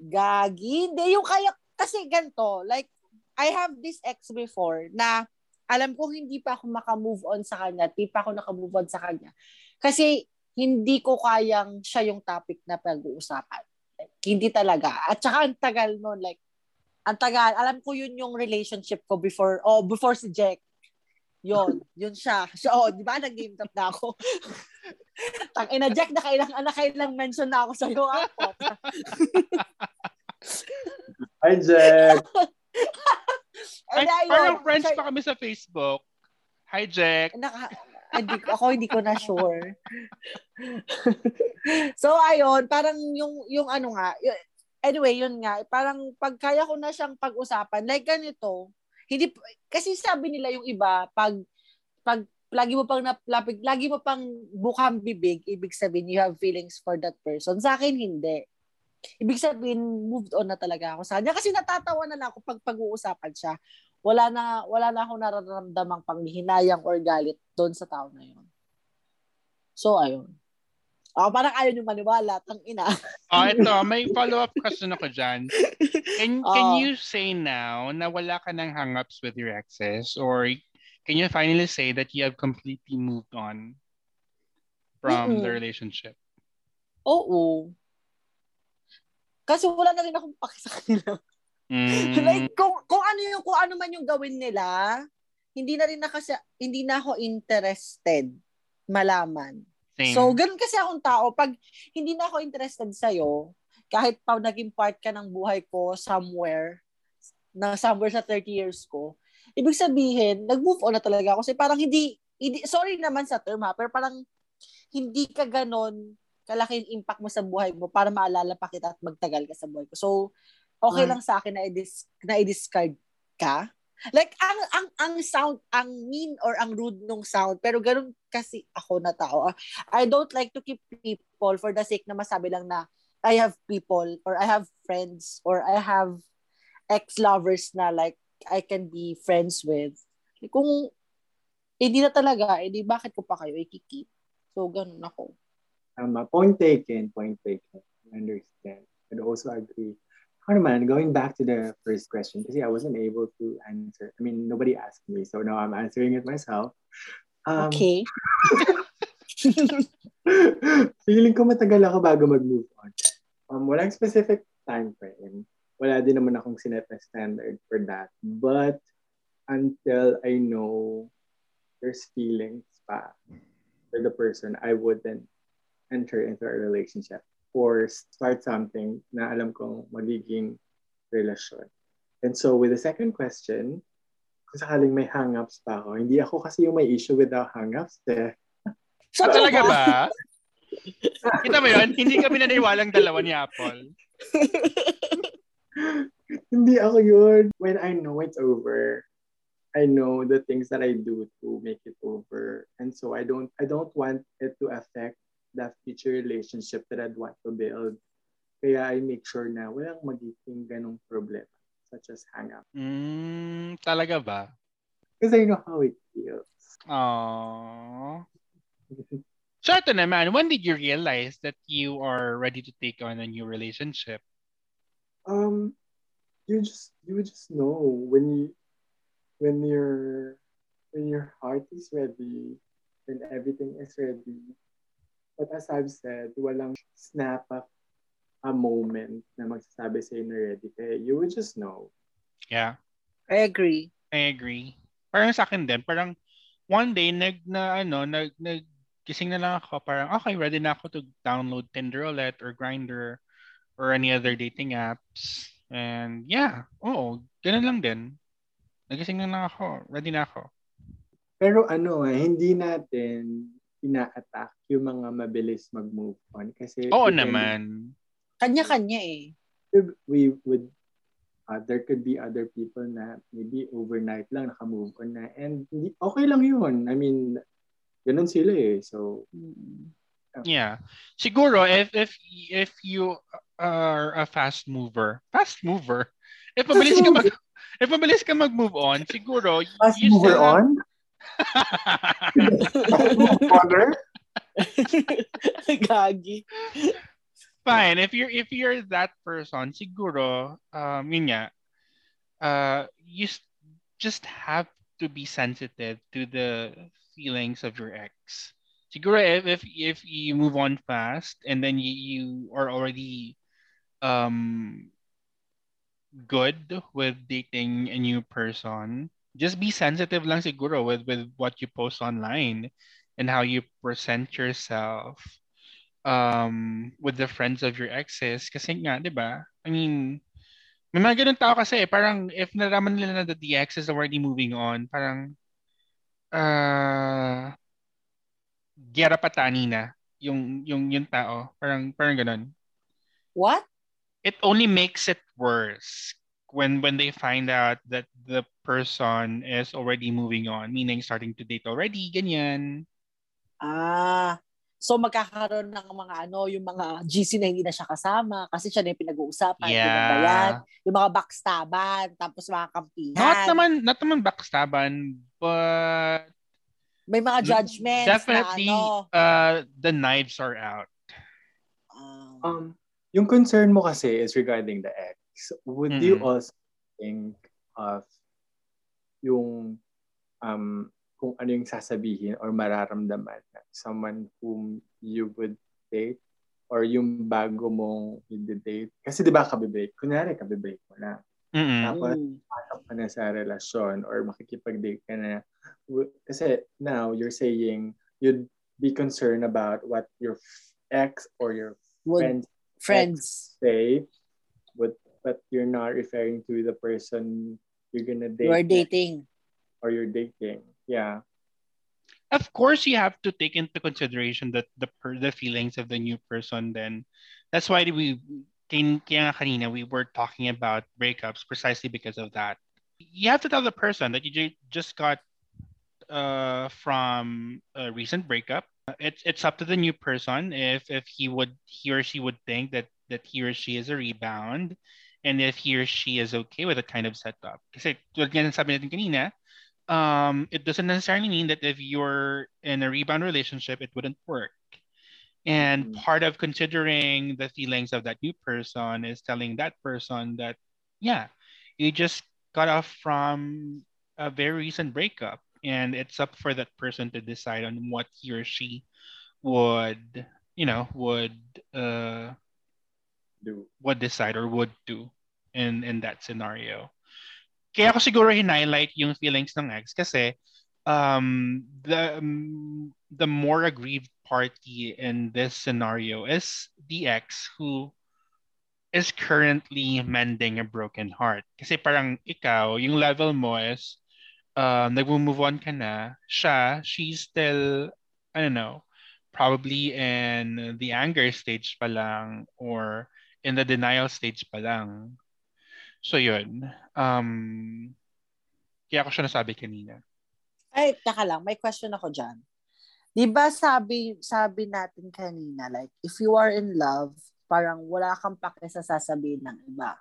Gagi. Hindi, yung kaya, kasi ganito, like, I have this ex before na alam ko hindi pa ako makamove on sa kanya, di pa ako nakamove on sa kanya. Kasi hindi ko kayang siya yung topic na pag-uusapan. Like, hindi talaga. At saka ang tagal nun, like, ang tagal. Alam ko yun yung relationship ko before, oh, before si Jack. Yun, yun siya. So, oh, di ba, nag-game top na ako. Tang ina Jack, nakailang, nakailang mention na ako sa'yo. Ah,
Hi, Jack.
Ay,
ayun,
parang friends pa kami sa Facebook. Hi, Jack.
Naka, hindi, ako hindi ko na sure. so ayun, parang yung yung ano nga, anyway, yun nga, parang pag kaya ko na siyang pag-usapan, like ganito, hindi kasi sabi nila yung iba pag pag lagi mo pang naplapig, lagi mo pang bukang bibig, ibig sabihin you have feelings for that person. Sa akin hindi. Ibig sabihin moved on na talaga ako sa kanya kasi natatawa na lang ako pag pag-uusapan siya wala na wala na akong nararamdamang panghihinayang or galit doon sa tao na yun. So, ayun. Ako parang ayaw nyo maniwala, tang ina.
Oh, ito, may follow-up question ako dyan. Can, can
Oh.
you say now na wala ka ng hang-ups with your exes or can you finally say that you have completely moved on from the
Mm-mm.
relationship?
Oo. Kasi wala na rin akong paki sa kanila.
Mm,
like, kung, kung ano yung, kung ano man yung gawin nila, hindi na rin na kasi, hindi na ako interested malaman.
same.
So, ganun kasi akong tao. Pag hindi na ako interested sa'yo, kahit pa naging part ka ng buhay ko somewhere, na somewhere sa 30 years ko, ibig sabihin, nag-move on na talaga ako. Kasi parang hindi, hindi sorry naman sa term ha, pero parang hindi ka ganon kalaki yung impact mo sa buhay mo para maalala pa kita at magtagal ka sa buhay ko. So, okay
Mm.
lang sa akin na, i-dis- na i-discard ka. Like, ang, ang, ang sound, ang mean or ang rude nung sound, pero ganun kasi ako na tao. I don't like to keep people for the sake na masabi lang na I have people or I have friends or I have ex-lovers na like I can be friends with. Kung hindi na talaga, edi bakit ko pa kayo ikikip? So, ganun ako.
Tama. Point taken. Point taken. I understand. And also agree. Naman, going back to the first question, kasi I wasn't able to answer. I mean, nobody asked me, so now I'm answering it myself. Um,
Okay.
feeling ko matagal ako bago mag-move on. Um, walang specific time frame. Wala din naman akong sinet na standard for that. But until I know there's feelings pa for the person, I wouldn't enter into a relationship or start something na alam kong magiging relasyon. And so with the second question, kung sakaling may hang-ups pa ako, hindi ako kasi yung may issue with the hang-ups eh.
So,
Talaga ba? Kita mo yun? Hindi kami naniwalang dalawa ni Apple.
Hindi ako yun. When I know it's over, I know the things that I do to make it over. And so I don't I don't want it to affect that future relationship that I'd want to build. Kaya I make sure na walang magiging ganong problema such as hang up.
Mm, talaga ba?
Because I know how it feels.
Aww. So ito naman, when did you realize that you are ready to take on a new relationship?
Um, you just you just know when you when your when your heart is ready, when everything is ready. But as I've said, walang snap up a moment na magsasabi sa'yo na ready ka. You would just know.
Yeah,
I agree.
I agree. Parang sa akin din, parang one day nag na ano, nag nag gising na lang ako, parang okay, ready na ako to download Tinder ulit or Grindr or any other dating apps. And yeah, oo, ganun lang din. Nagising na lang ako, ready na ako.
Pero ano eh, hindi natin ina-attack yung mga mabilis mag-move on. Kasi
Oo
can-
naman.
Kanya-kanya eh.
we would uh, there could be other people na maybe overnight lang naka-move on na and okay lang yun. I mean, ganun sila eh. So,
Mm.
Yeah. Siguro if if if you are a fast mover, fast mover. If mabilis ka mag if mabilis ka mag-move on, siguro
fast
you
mover on? Fast mover?
Gagi.
Fine. If you're if you're that person, siguro um yun nga, uh you s- just have to be sensitive to the feelings of your ex. Siguro if if, if you move on fast and then you, you are already um good with dating a new person, just be sensitive lang siguro with with what you post online and how you present yourself um with the friends of your exes. Kasi nga 'di ba? I mean may mga ganun tao kasi eh, parang if naraman nila na that the ex is already moving on parang uh gyara patani na yung yung yung tao. Parang parang ganun.
What?
it only makes it worse when when they find out that the person is already moving on meaning starting to date already ganyan
Ah. So magkakaroon ng mga ano, yung mga GC na hindi na siya kasama kasi siya na yung pinag-uusapan.
Yeah
Yung mga backstaban, tapos mga kampihan.
not naman not naman backstaban but
May mga judgments
definitely
na ano.
uh the knives are out
ah,
Um, yung concern mo kasi is regarding the ex. Would you
Mm-mm.
also think of yung um, kung ano yung sasabihin or mararamdaman ng someone whom you would date or yung bago mong i-date? Kasi di ba kabibreak? Kunyari, kabibreak mo na.
Mm-mm.
Tapos,
mm.
pasok ka na sa relasyon or makikipag-date ka na. Kasi now, you're saying you'd be concerned about what your ex or your
Would
friends
friends.
say, but, but you're not referring to the person you're gonna date
You are
next
dating.
or you're dating. Yeah.
of course you have to take into consideration that the the feelings of the new person then. That's why we kaya kanina we were talking about breakups precisely because of that. You have to tell the person that you just got uh from a recent breakup. It's it's up to the new person if if he would he or she would think that that he or she is a rebound and if he or she is okay with that kind of setup. Kasi tulad nga ng sabi natin kanina um, it doesn't necessarily mean that if you're in a rebound relationship, it wouldn't work. And
Mhm.
part of considering the feelings of that new person is telling that person that, yeah, you just got off from a very recent breakup. And it's up for that person to decide on what he or she would, you know, would uh
Do.
would decide or would do in in that scenario. Kaya ako siguro highlight yung feelings ng ex kasi um, the um, the more aggrieved party in this scenario is the ex who is currently mending a broken heart. Kasi parang ikaw, yung level mo is um, nag-move on ka na. Siya, she's still, I don't know, probably in the anger stage pa lang or in the denial stage pa lang. So yun. Um, kaya ako siya nasabi kanina.
Ay, taka lang, may question ako dyan. Di ba sabi, sabi natin kanina, like, if you are in love, parang wala kang pake sa sasabihin ng iba.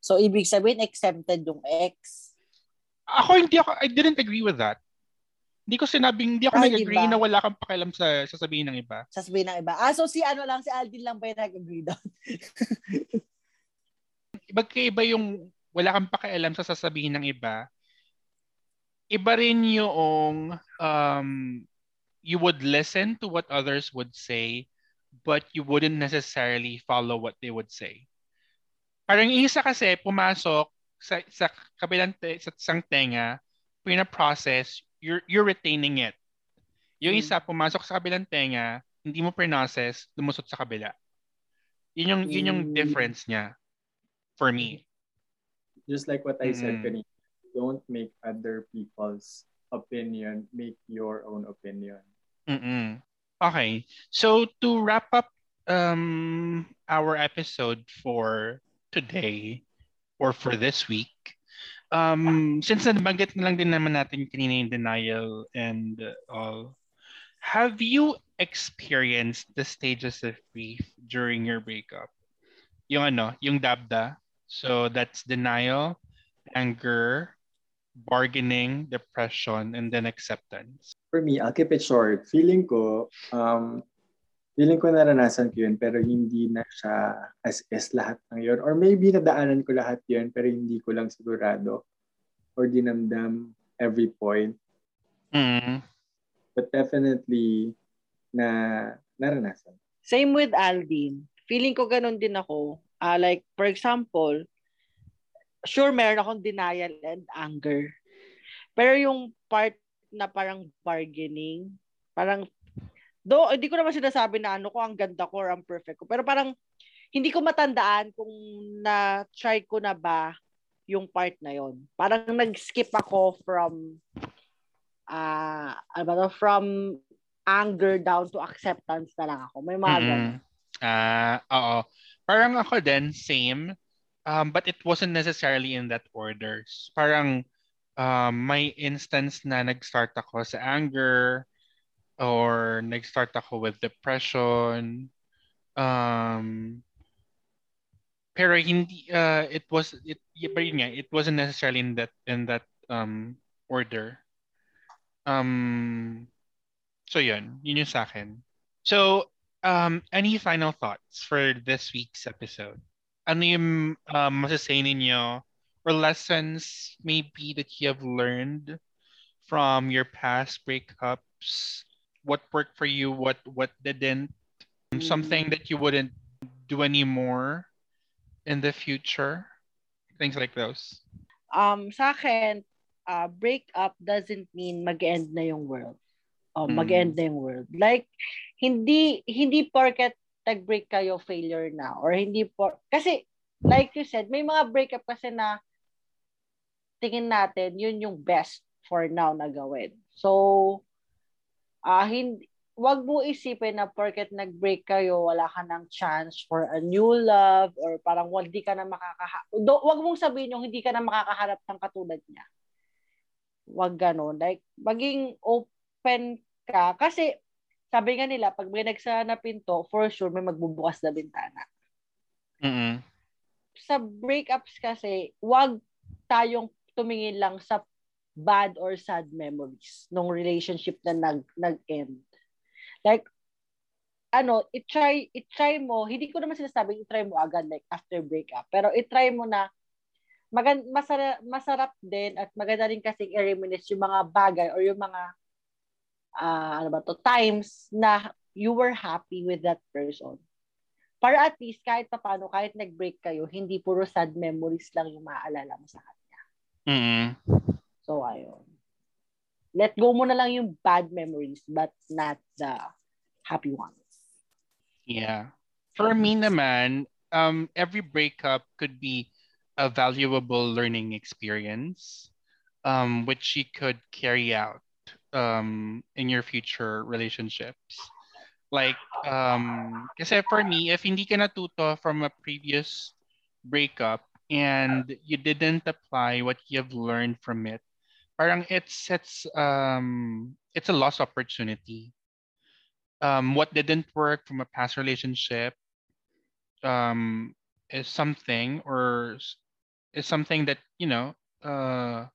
So, ibig sabihin, exempted yung ex.
Ako hindi ako, I didn't agree with that. Hindi ko sinabing, hindi ako
Ay,
nag-agree
diba?
na wala kang pakialam sa sasabihin ng iba.
Sasabihin ng iba. Ah, so si ano lang, si Aldin lang ba yung nag-agree doon?
Magkaiba yung wala kang pakialam sa sasabihin ng iba. Iba rin yung um, you would listen to what others would say but you wouldn't necessarily follow what they would say. Parang isa kasi pumasok sa, sa kabilang te, sa isang tenga, pina-process, you're, you're retaining it. Yung
Mm.
isa, pumasok sa kabilang tenga, hindi mo process, lumusot sa kabila. Yun yung, yun yung
Mm.
difference niya for me.
Just like what I said
Mm.
kanina, don't make other people's opinion make your own opinion.
Mm-mm. Okay. So to wrap up um our episode for today or for this week, um since nabanggit na lang din naman natin kanina yung denial and all, have you experienced the stages of grief during your breakup? Yung ano, yung dabda. So that's denial, anger, bargaining, depression, and then acceptance.
For me, I'll keep it short. Feeling ko, um, feeling ko naranasan ko yun, pero hindi na siya as is lahat ng yun. Or maybe nadaanan ko lahat yun, pero hindi ko lang sigurado or dinamdam every point.
Mm.
But definitely, na naranasan.
Same with Aldin. Feeling ko ganun din ako. Ah, like, for example, sure meron akong denial and anger. Pero yung part na parang bargaining, parang, do hindi ko naman sinasabi na ano ko, ang ganda ko or ang perfect ko. Pero parang, hindi ko matandaan kung na-try ko na ba yung part na yon. Parang nag-skip ako from, ah, ano ba to, from anger down to acceptance na lang ako. May mga.
Mm-mm. Ah, oo. Parang ako din, same. Um, but it wasn't necessarily in that order. Parang um, may instance na nag-start ako sa anger or nag-start ako with depression. Um, pero hindi uh, it was it pero yun nga, it wasn't necessarily in that in that um order. Um so yun, yun yung sa akin. So um any final thoughts for this week's episode? Ano yung um, masasay ninyo or lessons maybe that you have learned from your past breakups? What worked for you? What what didn't? Something that you wouldn't do anymore in the future? Things like those.
um sa akin, uh, break up doesn't mean mag-end na yung world. Oh,
Mm.
mag-end na yung world. Like hindi hindi porket nag-break kayo failure na or hindi por kasi like you said, may mga breakup kasi na tingin natin yun yung best for now na gawin. So ah hindi wag mo isipin na porket nag-break kayo, wala ka ng chance for a new love or parang hindi ka na makakaha... Do, wag mong sabihin yung hindi ka na makakaharap ng katulad niya. Wag ganun. Like, maging open ka. Kasi, sabi nga nila, pag may nagsara na pinto, for sure, may magbubukas na bintana.
Mm-mm.
Sa breakups kasi, wag tayong tumingin lang sa bad or sad memories nung relationship na nag, nag-end. Like, ano, i-try, i-try mo, hindi ko naman sinasabing i-try mo agad like after breakup, pero i-try mo na magan masarap, masarap din at maganda rin kasi i-reminisce yung mga bagay or yung mga ah, ano ba to, times na you were happy with that person. Para at least kahit pa paano, kahit nag-break kayo, hindi puro sad memories lang yung maaalala mo sa kanya.
Mm-mm.
So, ayun. Let go mo na lang yung bad memories but not the happy ones.
Yeah. For me naman, um, every breakup could be a valuable learning experience, um, which you could carry out um, in your future relationships. Like, um, kasi for me, if hindi ka natuto from a previous breakup and you didn't apply what you have learned from it, parang it's it's um it's a lost opportunity um, what didn't work from a past relationship um, is something or is something that you know uh,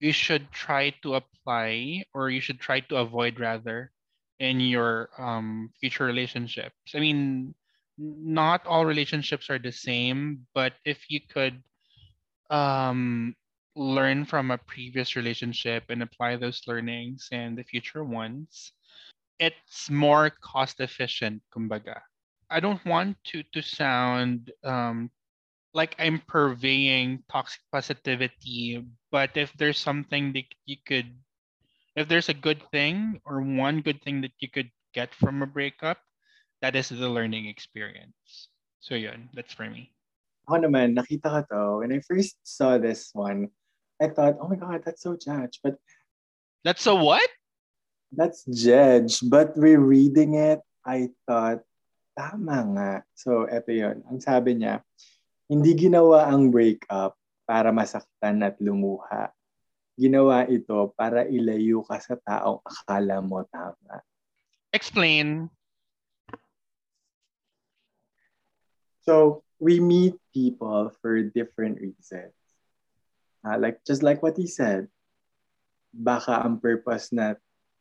you should try to apply or you should try to avoid rather in your um, future relationships. I mean, not all relationships are the same, but if you could um, learn from a previous relationship and apply those learnings in the future ones, it's more cost efficient, kumbaga. I don't want to to sound um, like I'm purveying toxic positivity, but if there's something that you could if there's a good thing or one good thing that you could get from a breakup, that is the learning experience. So yun, that's for me.
Ako naman, nakita ko to. When I first saw this one, I thought, oh my God, that's so judge. But
That's a what?
that's judge. But rereading it, I thought, tama nga. So, eto yun. Ang sabi niya, hindi ginawa ang breakup para masaktan at lumuha. Ginawa ito para ilayo ka sa taong akala mo tama.
Explain.
So we meet people for different reasons. Uh, like just like what he said, baka ang purpose na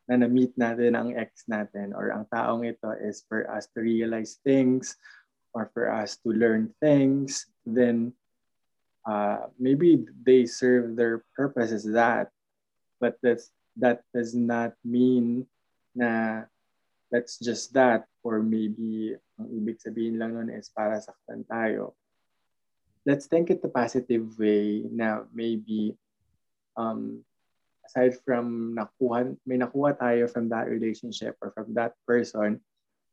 na na-meet natin ang ex natin or ang taong ito is for us to realize things or for us to learn things, then uh, maybe they serve their purpose as that. But that's, that does not mean na that's just that or maybe ang ibig sabihin lang nun is para saktan tayo. Let's think it the positive way na maybe um, aside from nakuha, may nakuha tayo from that relationship or from that person,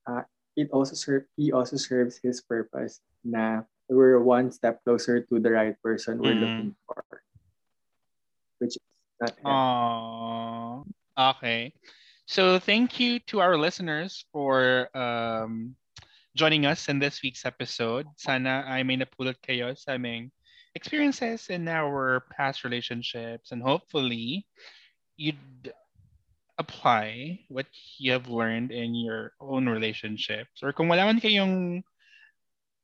uh, it also serve, he also serves his purpose na we're one step closer to the right person we're
Mhm.
looking for. Which is not.
Aww. Okay. So thank you to our listeners for um, joining us in this week's episode. Sana ay may napulot kayo sa aming experiences in our past relationships and hopefully you'd apply what you have learned in your own relationships. Or kung wala man kayong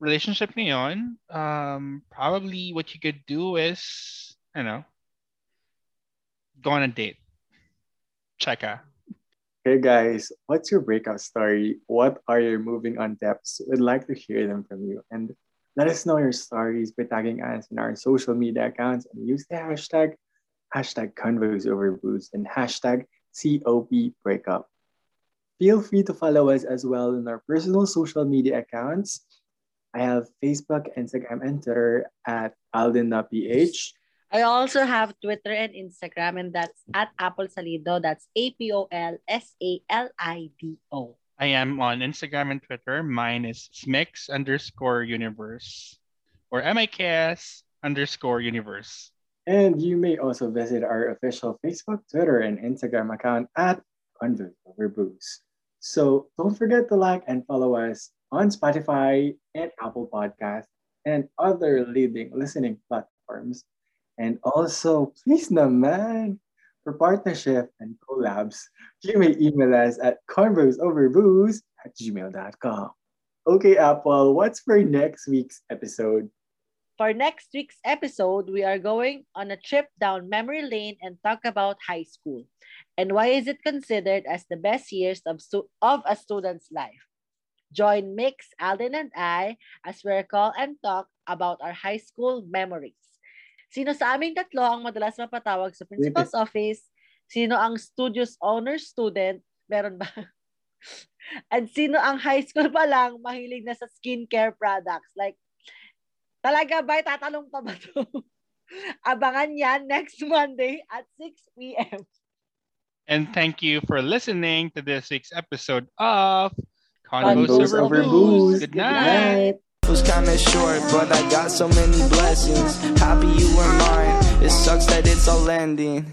relationship ngayon, um, probably what you could do is, I don't know, go on a date. Checka.
Hey guys, what's your breakout story? What are your moving on depths? We'd like to hear them from you. And let us know your stories by tagging us in our social media accounts and use the hashtag hashtag convos over booze and hashtag COP breakup. Feel free to follow us as well in our personal social media accounts. I have Facebook, Instagram, and Twitter at AldenPH.
I also have Twitter and Instagram, and that's at Apple Salido. That's A P O L S A L I D O.
I am on Instagram and Twitter. Mine is smix underscore universe or MIKS underscore universe.
And you may also visit our official Facebook, Twitter, and Instagram account at Convos Over Booze. So don't forget to like and follow us on Spotify and Apple Podcasts and other leading listening platforms. And also, please naman, for partnership and collabs, you may email us at convosoverbooze at gmail.com. Okay, Apple, what's for next week's episode?
For next week's episode, we are going on a trip down memory lane and talk about high school and why is it considered as the best years of, stu- of a student's life. Join Mix, Alden, and I as we recall and talk about our high school memories. Sino sa aming tatlo ang madalas mapatawag sa principal's office? Sino ang studio's honor student? Meron ba? And sino ang high school pa lang mahilig na sa skincare products? Like, talaga ba? Tatanong pa ba to? Abangan yan next Monday at 6 p.m.
And thank you for listening to this week's episode of
Convos
Convos
Over
Over
Booze.
Booze. Good
Good
night.
was kinda short, but I got so many blessings. Happy you were mine. It sucks that it's all ending.